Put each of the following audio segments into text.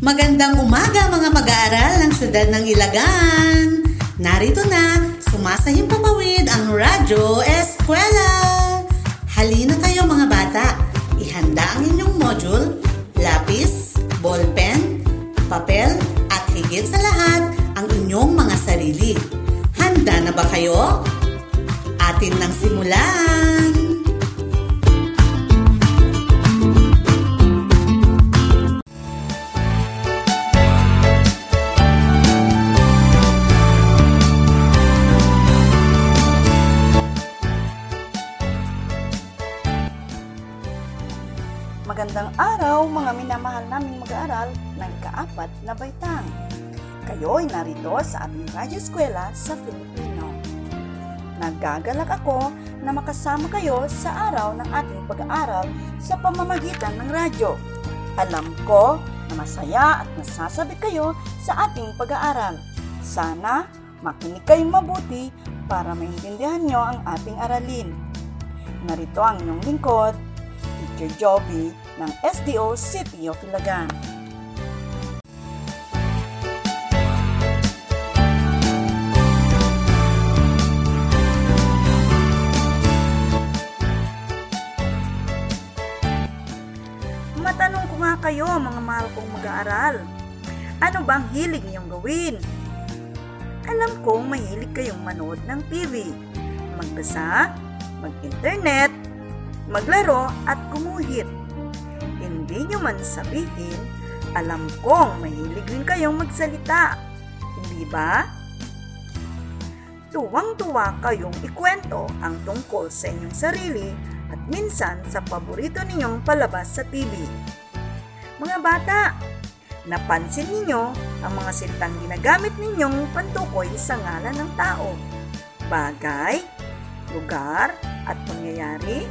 Magandang umaga mga mag-aaral ng syudad ng Ilagan. Narito na, sumasahing papawid ang Radyo Eskwela. Halina kayo mga bata. Ihanda ang inyong module, lapis, ballpen, papel, at higit sa lahat, ang inyong mga sarili. Handa na ba kayo? Atin nang simulan! Mga minamahal naming mag-aaral ng kaapat na baitang. Kayo'y narito sa ating radyo eskwela sa Filipino. Nagagalak ako na makasama kayo sa araw ng ating pag-aaral sa pamamagitan ng radyo. Alam ko na masaya at nasasabi kayo sa ating pag-aaral. Sana makinig kayong mabuti para maintindihan nyo ang ating aralin. Narito ang inyong lingkod, Teacher Joby ng SDO City of Ilagan. Matanong ko nga kayo mga mahal kong mag-aaral. Ano bang hilig niyong gawin? Alam kong mahilig kayong manood ng TV, magbasa, mag-internet, maglaro at kumuhit. Hindi nyo man sabihin, alam kong mahilig rin kayong magsalita. Hindi ba? Tuwang-tuwa kayong ikwento ang tungkol sa inyong sarili at minsan sa paborito ninyong palabas sa TV. Mga bata, napansin ninyo ang mga salitang ginagamit ninyong pantukoy sa ngalan ng tao. Bagay, lugar, at pangyayari?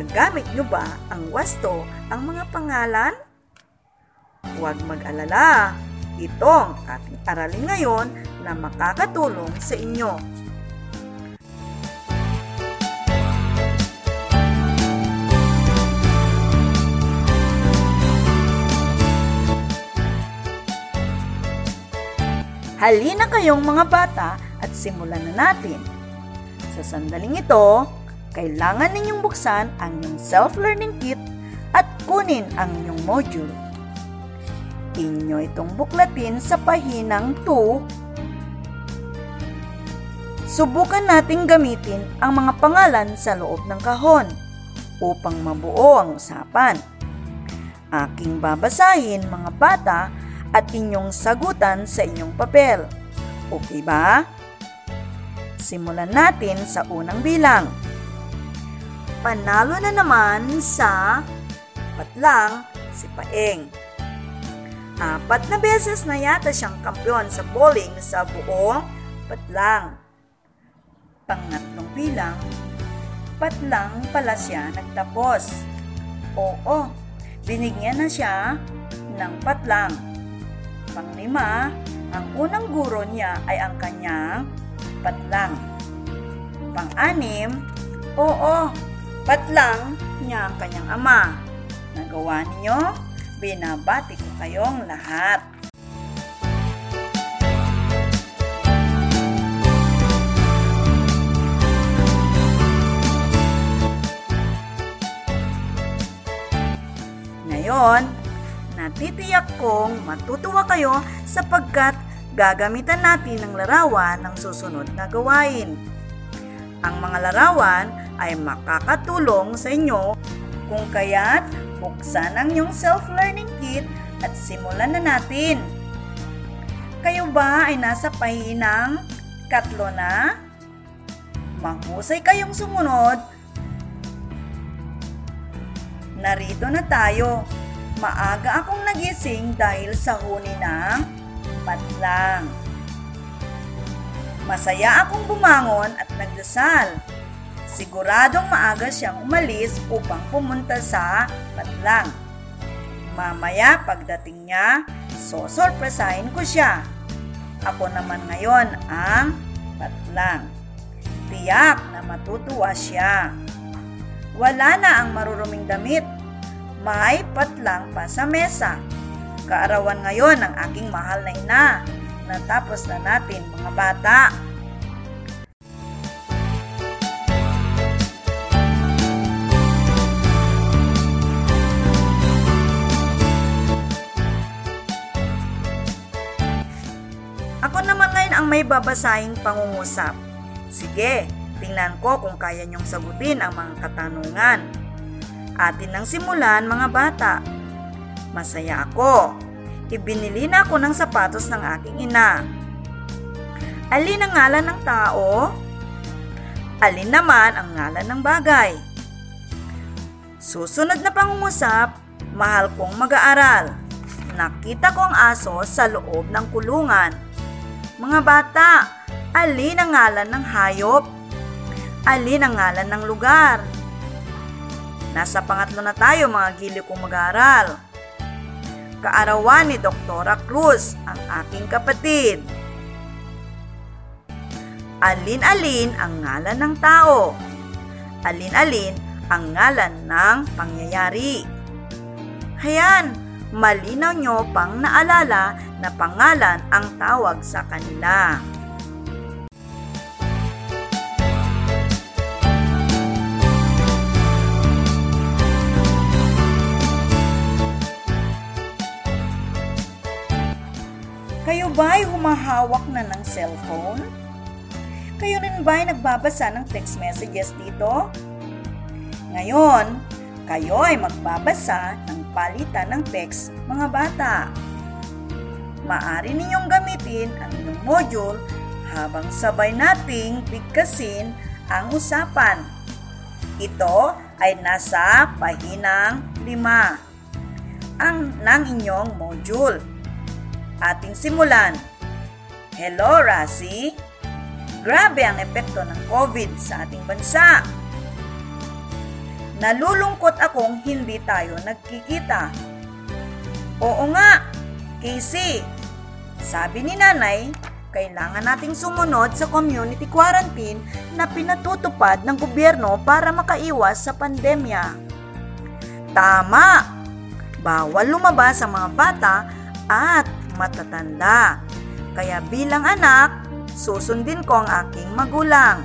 Nagagamit nyo ba ang wasto ang mga pangalan? Huwag mag-alala. Ito ang ating aralin ngayon na makakatulong sa inyo. Halina kayong mga bata at simulan na natin. Sa sandaling ito, kailangan ninyong buksan ang inyong self-learning kit at kunin ang inyong module. Inyo itong buklatin sa pahinang 2. Subukan nating gamitin ang mga pangalan sa loob ng kahon upang mabuo ang usapan. Aking babasahin mga bata at inyong sagutan sa inyong papel. Okay ba? Simulan natin sa unang bilang. Panalo na naman sa patlang si Paeng. Apat na beses na yata siyang kampiyon sa bowling sa buong patlang. Pangatlong bilang, patlang pala siya nagtapos. Oo, binigyan na siya ng patlang. Panglima, ang unang guro niya ay ang kanyang patlang. Pang-anim, oo, patlang niya ang kanyang ama. Nagawa ninyo, binabati ko kayong lahat. Ngayon, natitiyak kong matutuwa kayo sapagkat gagamitan natin ng larawan ng susunod na gawain. Ang mga larawan ay makakatulong sa inyo kung kaya't buksan ang inyong self-learning kit at simulan na natin. Kayo ba ay nasa pahinang katlo na? Mahusay kayong sumunod. Narito na tayo. Maaga akong nagising dahil sa huni ng patlang. Masaya akong bumangon at nagdasal. Siguradong maaga siyang umalis upang pumunta sa patlang. Mamaya pagdating niya, sosorpresahin ko siya. Ako naman ngayon ang patlang. Tiyak na matutuwa siya. Wala na ang maruruming damit. May patlang pa sa mesa. Kaarawan ngayon ng aking mahal na ina. Natapos na natin mga bata. Ako naman ngayon ang may babasahing pangungusap. Sige, tingnan ko kung kaya niyong sagutin ang mga katanungan. Atin nang simulan mga bata. Masaya ako. Ibinili na ako ng sapatos ng aking ina. Alin ang ngalan ng tao? Alin naman ang ngalan ng bagay? Susunod na pangungusap, mahal kong mag-aaral. Nakita ko ang aso sa loob ng kulungan. Mga bata, alin ang ngalan ng hayop? Alin ang ngalan ng lugar? Nasa pangatlo na tayo mga gili kong mag-aaral. Kaarawan ni Doktora Cruz, ang aking kapatid. Alin-alin ang ngalan ng tao? Alin-alin ang ngalan ng pangyayari? Hayan, malinaw nyo pang naalala na pangalan ang tawag sa kanila. Kayo ba'y humahawak na ng cellphone? Kayo rin ba'y nagbabasa ng text messages dito? Ngayon, kayo ay magbabasa ng palitan ng text mga bata. Maari ninyong gamitin ang inyong module habang sabay nating bigkasin ang usapan. Ito ay nasa pahinang 5 ang ng inyong module. Ating simulan. Hello, Rasi! Grabe ang epekto ng COVID sa ating bansa. Nalulungkot akong hindi tayo nagkikita. Oo nga, Casey. Sabi ni nanay, kailangan nating sumunod sa community quarantine na pinatutupad ng gobyerno para makaiwas sa pandemya. Tama! Bawal lumabas ang mga bata at matatanda. Kaya bilang anak, susundin ko ang aking magulang.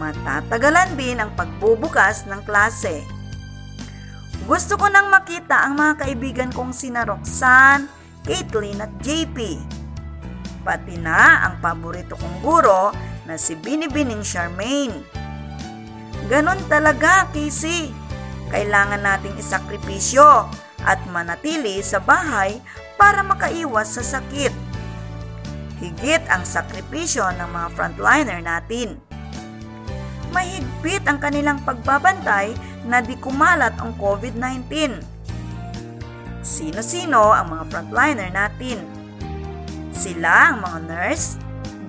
Matatagalan din ang pagbubukas ng klase. Gusto ko nang makita ang mga kaibigan kong sina Roxanne, Caitlin at JP. Pati na ang paborito kong guro na si Binibining Charmaine. Ganon talaga, Casey. Kailangan nating isakripisyo at manatili sa bahay para makaiwas sa sakit. Higit ang sakripisyo ng mga frontliner natin. Mahigpit ang kanilang pagbabantay na di kumalat ang COVID-19. Sino-sino ang mga frontliner natin? Sila ang mga nurse,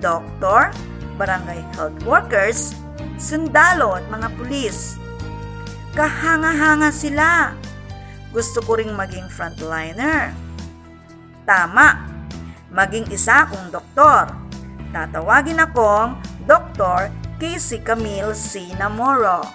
doktor, barangay health workers, sundalo at mga pulis. Kahanga-hanga sila. Gusto ko ring maging frontliner. Tama, maging isa akong doktor. Tatawagin akong Dr. Casey Camille C. Namoro.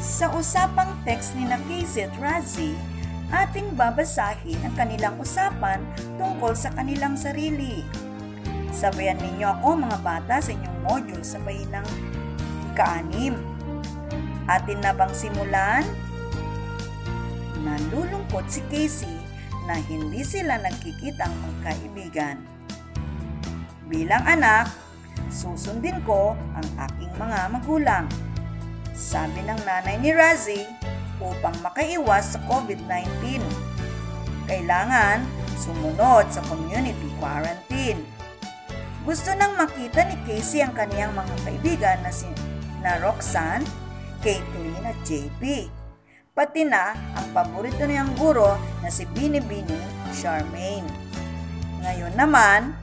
Sa usapang text ni na Casey at Razzie, ating babasahin ang kanilang usapan tungkol sa kanilang sarili. Sabayan ninyo ako mga bata sa inyong module sa pahinang ika-anim. Atin na bang simulan? Nalulungkot si Casey na hindi sila nagkikitang magkaibigan. Bilang anak, susundin ko ang aking mga magulang. Sabi ng nanay ni Razzie, upang makaiwas sa COVID-19. Kailangan sumunod sa community quarantine. Gusto nang makita ni Casey ang kaniyang mga kaibigan na si na Roxanne, Caitlin at JP. Pati na ang paborito niyang guro na si Binibini Charmaine. Ngayon naman,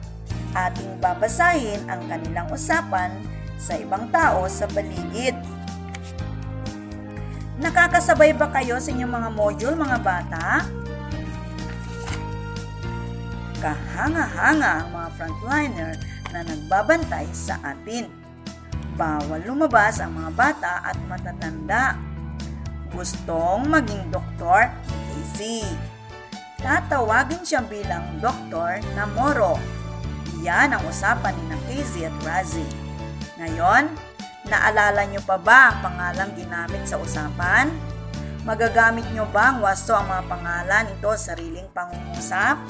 ating babasahin ang kanilang usapan sa ibang tao sa paligid. Nakakasabay ba kayo sa inyong mga module, mga bata? kahanga-hanga ang mga frontliner na nagbabantay sa atin. Bawal lumabas ang mga bata at matatanda. Gustong maging doktor ni. Tatawagin siya bilang Doktor na Moro. Yan ang usapan ni na Casey at Razzie. Ngayon, naalala niyo pa ba ang pangalang ginamit sa usapan? Magagamit niyo ba ang wasto ang mga pangalan ito sa sariling pangungusap?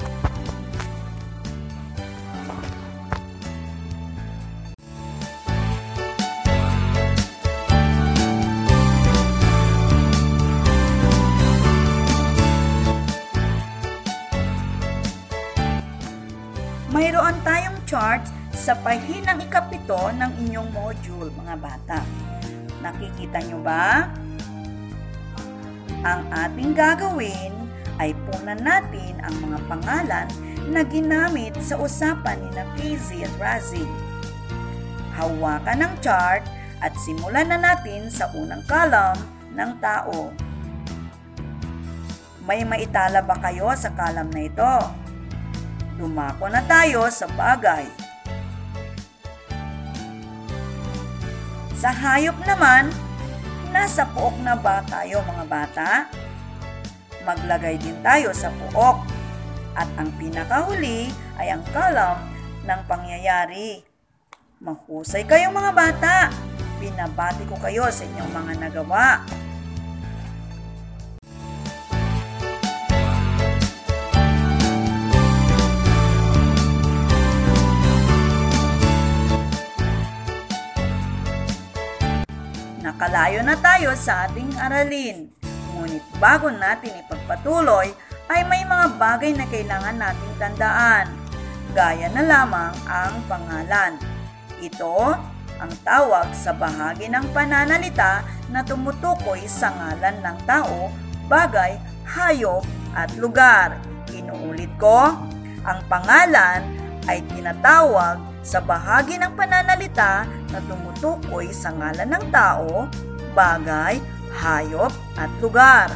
Sa pahinang ikapito ng inyong module, mga bata. Nakikita nyo ba? Ang ating gagawin ay punan natin ang mga pangalan na ginamit sa usapan ni na Casey at Razzie. Hawakan ang chart at simulan na natin sa unang column ng tao. May maitala ba kayo sa column na ito? Dumako na tayo sa bagay. Sa hayop naman, nasa puok na ba tayo mga bata? Maglagay din tayo sa puok. At ang pinakahuli ay ang column ng pangyayari. Mahusay kayong mga bata. Binabati ko kayo sa inyong mga nagawa. Nakalayo na tayo sa ating aralin. Ngunit bago natin ipagpatuloy, ay may mga bagay na kailangan nating tandaan. Gaya na lamang ang pangalan. Ito ang tawag sa bahagi ng pananalita na tumutukoy sa ngalan ng tao, bagay, hayop at lugar. Inuulit ko, ang pangalan ay tinatawag sa bahagi ng pananalita na tumutukoy sa ngalan ng tao, bagay, hayop at lugar.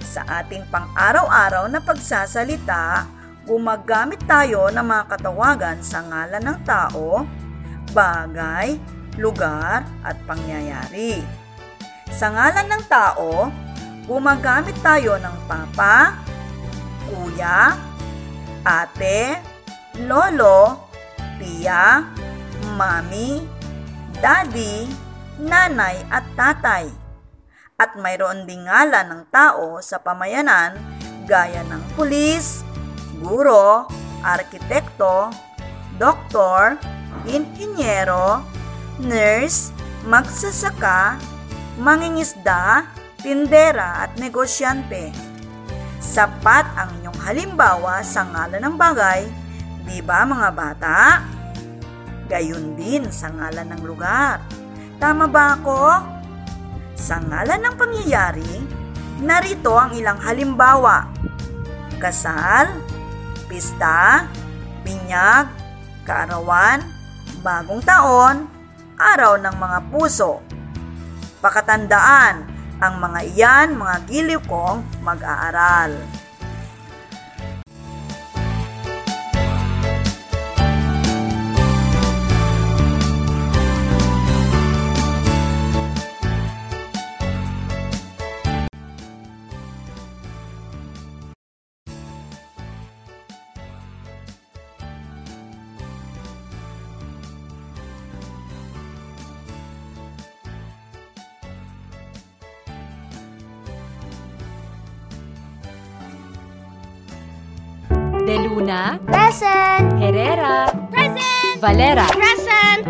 Sa ating pang-araw-araw na pagsasalita, gumagamit tayo ng mga katawagan sa ngalan ng tao, bagay, lugar at pangyayari. Sa ngalan ng tao, gumagamit tayo ng papa, kuya, ate, lolo, tiya, mami, daddy, nanay at tatay. At mayroon ding ngalan ng tao sa pamayanan gaya ng pulis, guro, arkitekto, doktor, inhinyero, nurse, magsasaka, mangingisda, tindera at negosyante. Sapat ang inyong halimbawa sa ngalan ng bagay Di ba mga bata? Gayon din sa ngalan ng lugar. Tama ba ako? Sa ngalan ng pangyayari, narito ang ilang halimbawa. Kasal, pista, binyag, kaarawan, bagong taon, araw ng mga puso. Pakatandaan, ang mga iyan mga giliw kong mag-aaral. De Luna, Present! Herrera, Present! Valera, Present!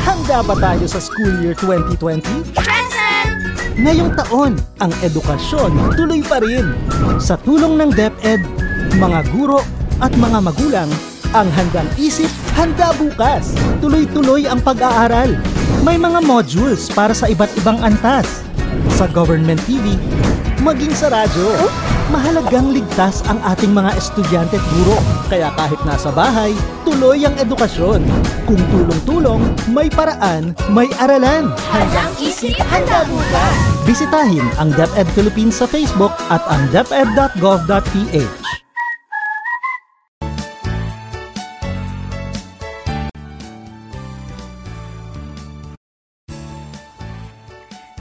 Handa ba tayo sa school year 2020? Present! Ngayong taon, ang edukasyon tuloy pa rin. Sa tulong ng DepEd, mga guro at mga magulang, ang handang isip, handa bukas. Tuloy-tuloy ang pag-aaral. May mga modules para sa iba't ibang antas. Sa government TV, maging sa radyo. Mahalagang ligtas ang ating mga estudyante at guro, kaya kahit nasa bahay, tuloy ang edukasyon. Kung tulong-tulong, may paraan, may aralan. Handang isip, handa bukas. Bisitahin ang DepEd Philippines sa Facebook at ang deped.gov.ph.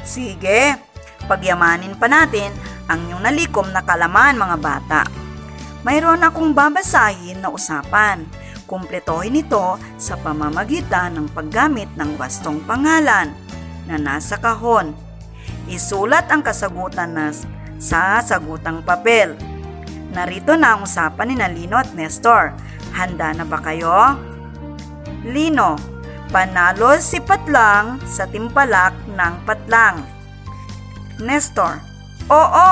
Sige, pagyamanin pa natin ang inyong nalikom na kalaman mga bata. Mayroon akong babasahin na usapan. Kumpletohin ito sa pamamagitan ng paggamit ng wastong pangalan na nasa kahon. Isulat ang kasagutan na sa sagutang papel. Narito na ang usapan ni Nalino at Nestor. Handa na ba kayo? Lino, panalo si Patlang sa timpalak ng Patlang. Nestor, oo,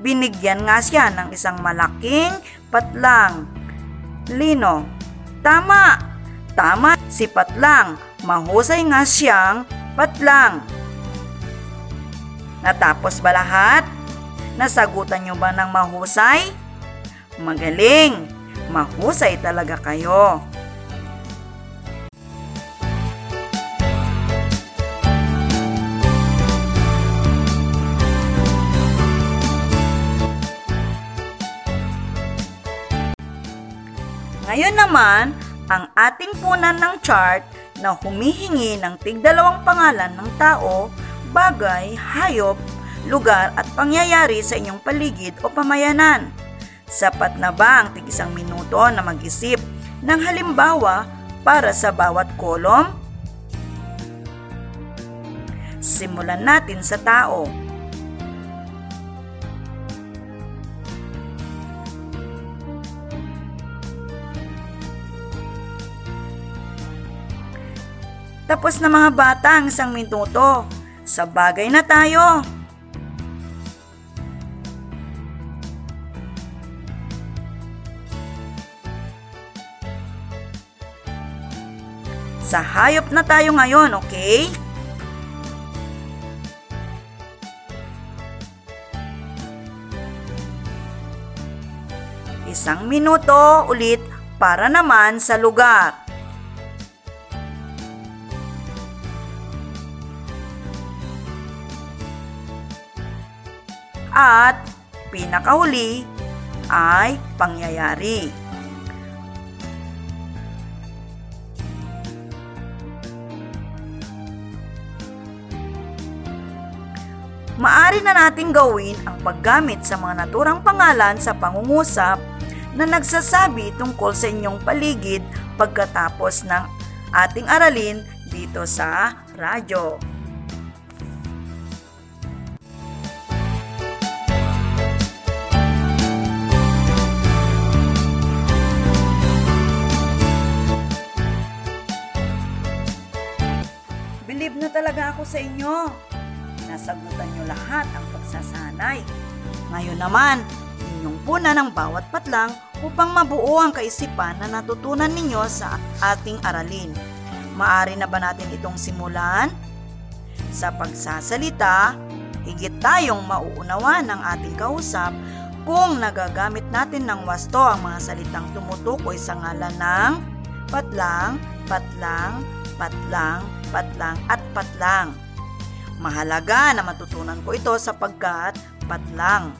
binigyan nga siya ng isang malaking patlang. Lino, tama, tama si Patlang, mahusay nga siyang patlang. Natapos ba lahat? Nasagutan niyo ba ng mahusay? Magaling! Mahusay talaga kayo. Naman, ang ating punan ng chart na humihingi ng tigdalawang pangalan ng tao, bagay, hayop, lugar at pangyayari sa inyong paligid o pamayanan. Sapat na ba ang tig isang minuto na mag-isip ng halimbawa para sa bawat kolom? Simulan natin sa tao. Tapos na mga bata ang isang minuto. Sa bagay na tayo. Sa hayop na tayo ngayon, okay? Isang minuto ulit para naman sa lugar. At pinakahuli ay pangyayari. Maari na nating gawin ang paggamit sa mga naturang pangalan sa pangungusap na nagsasabi tungkol sa inyong paligid pagkatapos ng ating aralin dito sa radyo. Sa inyo. Nasagutan nyo lahat ang pagsasanay. Ngayon naman, inyong puna ng bawat patlang upang mabuo ang kaisipan na natutunan ninyo sa ating aralin. Maari na ba natin itong simulan? Sa pagsasalita, higit tayong mauunawa ng ating kausap kung nagagamit natin ng wasto ang mga salitang tumutukoy sa ngalan ng patlang, patlang, patlang, patlang at patlang. Mahalaga na matutunan ko ito sapagkat patlang.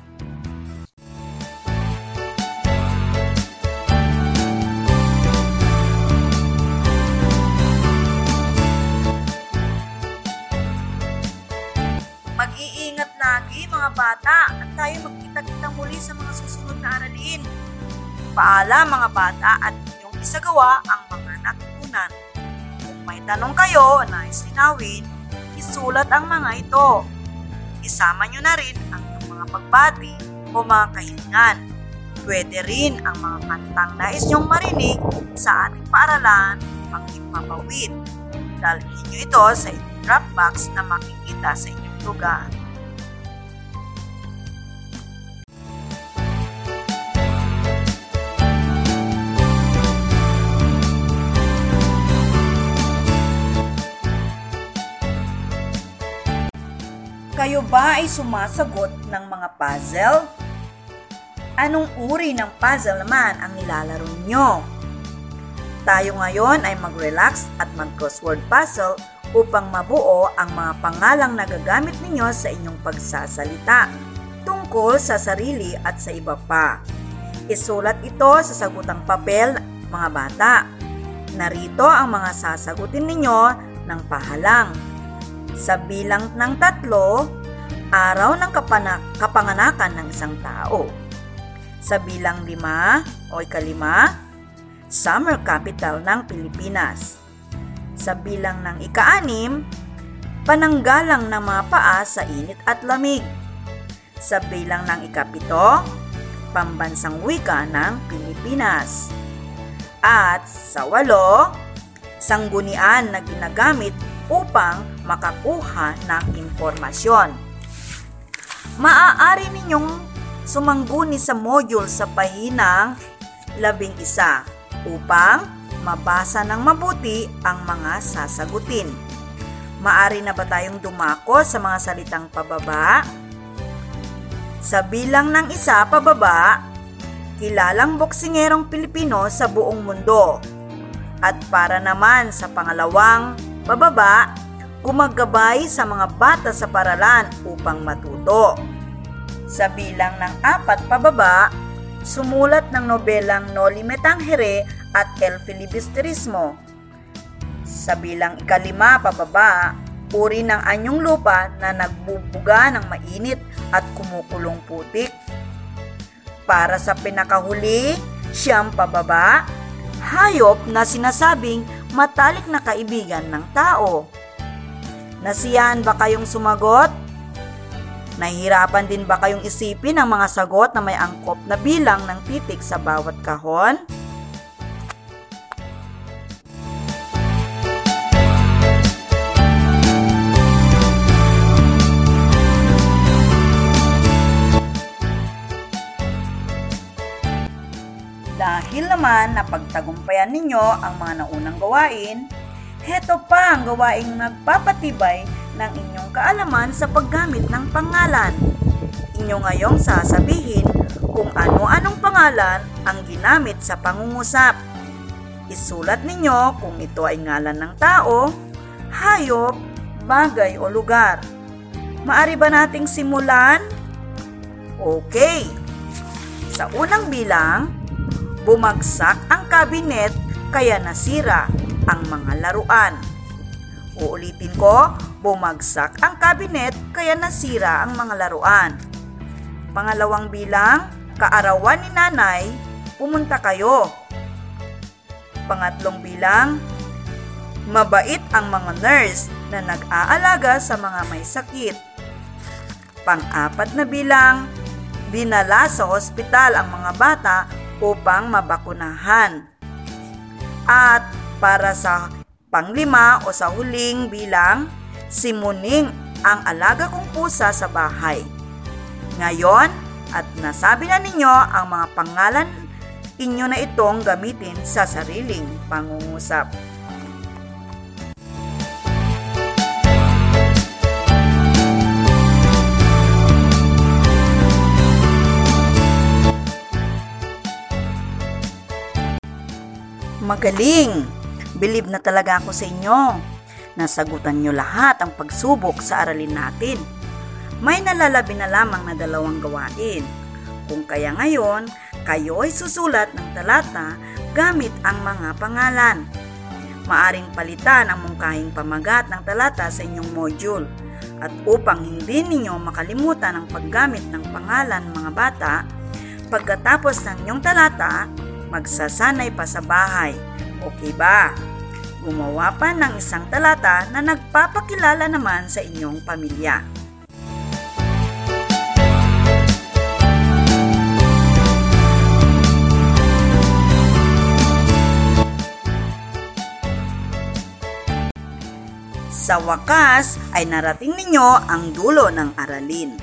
Mag-iingat lagi mga bata at tayo magkita-kita muli sa mga susunod na aralin. Paalam mga bata at inyong isagawa ang mga natutunan. Kung may tanong kayo na isinawin, isulat ang mga ito. Isama nyo na rin ang mga pagbati o mga kahilingan. Pwede rin ang mga kantang nais nyong marinig sa ating paaralan pang himpapawid. Dalhin nyo ito sa inyong Dropbox na makikita sa inyong lugar. Kayo ba ay sumasagot ng mga puzzle? Anong uri ng puzzle naman ang nilalaro nyo? Tayo ngayon ay mag-relax at mag-crossword puzzle upang mabuo ang mga pangalang nagagamit ninyo sa inyong pagsasalita tungkol sa sarili at sa iba pa. Isulat ito sa sagutang papel, mga bata. Narito ang mga sasagutin ninyo ng pahalang. Sa bilang ng tatlo, araw ng kapana- kapanganakan ng isang tao. Sa bilang lima o ikalima, summer capital ng Pilipinas. Sa bilang ng ikaanim, pananggalang ng mga paa sa init at lamig. Sa bilang ng ikapito, pambansang wika ng Pilipinas. At sa walo, sanggunian na ginagamit upang makakuha ng impormasyon. Maaari ninyong sumangguni sa module sa pahinang labing isa upang mabasa ng mabuti ang mga sasagutin. Maari na ba tayong dumako sa mga salitang pababa? Sa bilang ng isa pababa, kilalang boksingerong Pilipino sa buong mundo. At para naman sa pangalawang pababa, gumagabay sa mga bata sa paralan upang matuto. Sa bilang ng apat pababa, sumulat ng nobelang Noli Me Tangere at El Filibusterismo. Sa bilang ikalima pababa, uri ng anyong lupa na nagbubuga ng mainit at kumukulong putik. Para sa pinakahuli, siyam pababa, hayop na sinasabing matalik na kaibigan ng tao. Nasiyahan ba kayong sumagot? Nahihirapan din ba kayong isipin ang mga sagot na may angkop na bilang ng titik sa bawat kahon? Dahil naman napagtagumpayan ninyo ang mga naunang gawain, heto pa ang gawaing nagpapatibay ng inyong kaalaman sa paggamit ng pangalan. Inyo ngayong sasabihin kung ano-anong pangalan ang ginamit sa pangungusap. Isulat ninyo kung ito ay ngalan ng tao, hayop, bagay o lugar. Maari ba nating simulan? Okay. Sa unang bilang, bumagsak ang kabinet kaya nasira ang mga laruan. Uulitin ko, bumagsak ang kabinet kaya nasira ang mga laruan. Pangalawang bilang, kaarawan ni nanay, pumunta kayo. Pangatlong bilang, mabait ang mga nurse na nag-aalaga sa mga may sakit. Pang-apat na bilang, dinala sa ospital ang mga bata upang mabakunahan. At para sa panglima o sa huling bilang, simuning ang alaga kong pusa sa bahay. Ngayon, at nasabi na ninyo ang mga pangalan inyo na itong gamitin sa sariling pangungusap. Magaling! Bilib na talaga ako sa inyo. Nasagutan nyo lahat ang pagsubok sa aralin natin. May nalalabi na lamang na dalawang gawain. Kung kaya ngayon, kayo ay susulat ng talata gamit ang mga pangalan. Maaring palitan ang mungkahing pamagat ng talata sa inyong module. At upang hindi ninyo makalimutan ang paggamit ng pangalan mga bata, pagkatapos ng inyong talata, magsasanay pa sa bahay. Okay ba? Gumawa pa ng isang talata na nagpapakilala naman sa inyong pamilya. Sa wakas ay narating ninyo ang dulo ng aralin.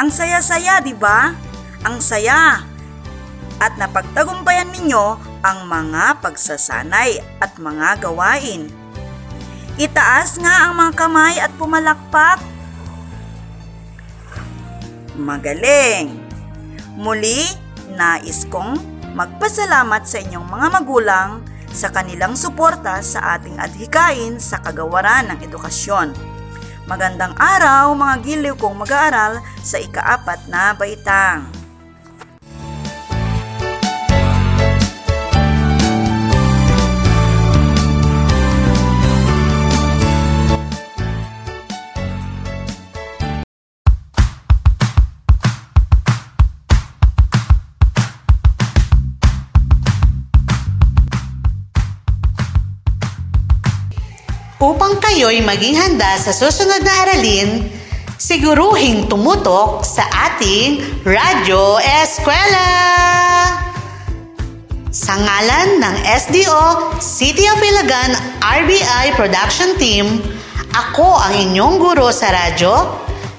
Ang saya-saya, di ba? Ang saya at napagtagumpayan ninyo ang mga pagsasanay at mga gawain. Itaas nga ang mga kamay at pumalakpak. Magaling! Muli, nais kong magpasalamat sa inyong mga magulang sa kanilang suporta sa ating adhikain sa kagawaran ng edukasyon. Magandang araw mga giliw kong mag-aaral sa ikaapat na baitang. Kayo'y maging handa sa susunod na aralin, siguruhing tumutok sa ating Radyo Eskwela! Sa ngalan ng SDO City of Ilagan RBI Production Team, ako ang inyong guro sa radyo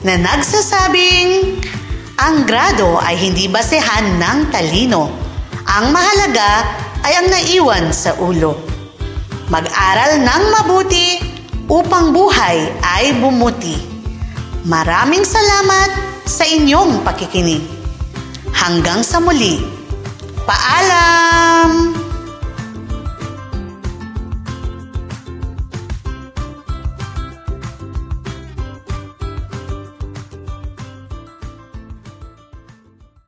na nagsasabing ang grado ay hindi basehan ng talino. Ang mahalaga ay ang naiwan sa ulo. Mag-aral ng mabuti upang buhay ay bumuti. Maraming salamat sa inyong pakikinig. Hanggang sa muli. Paalam!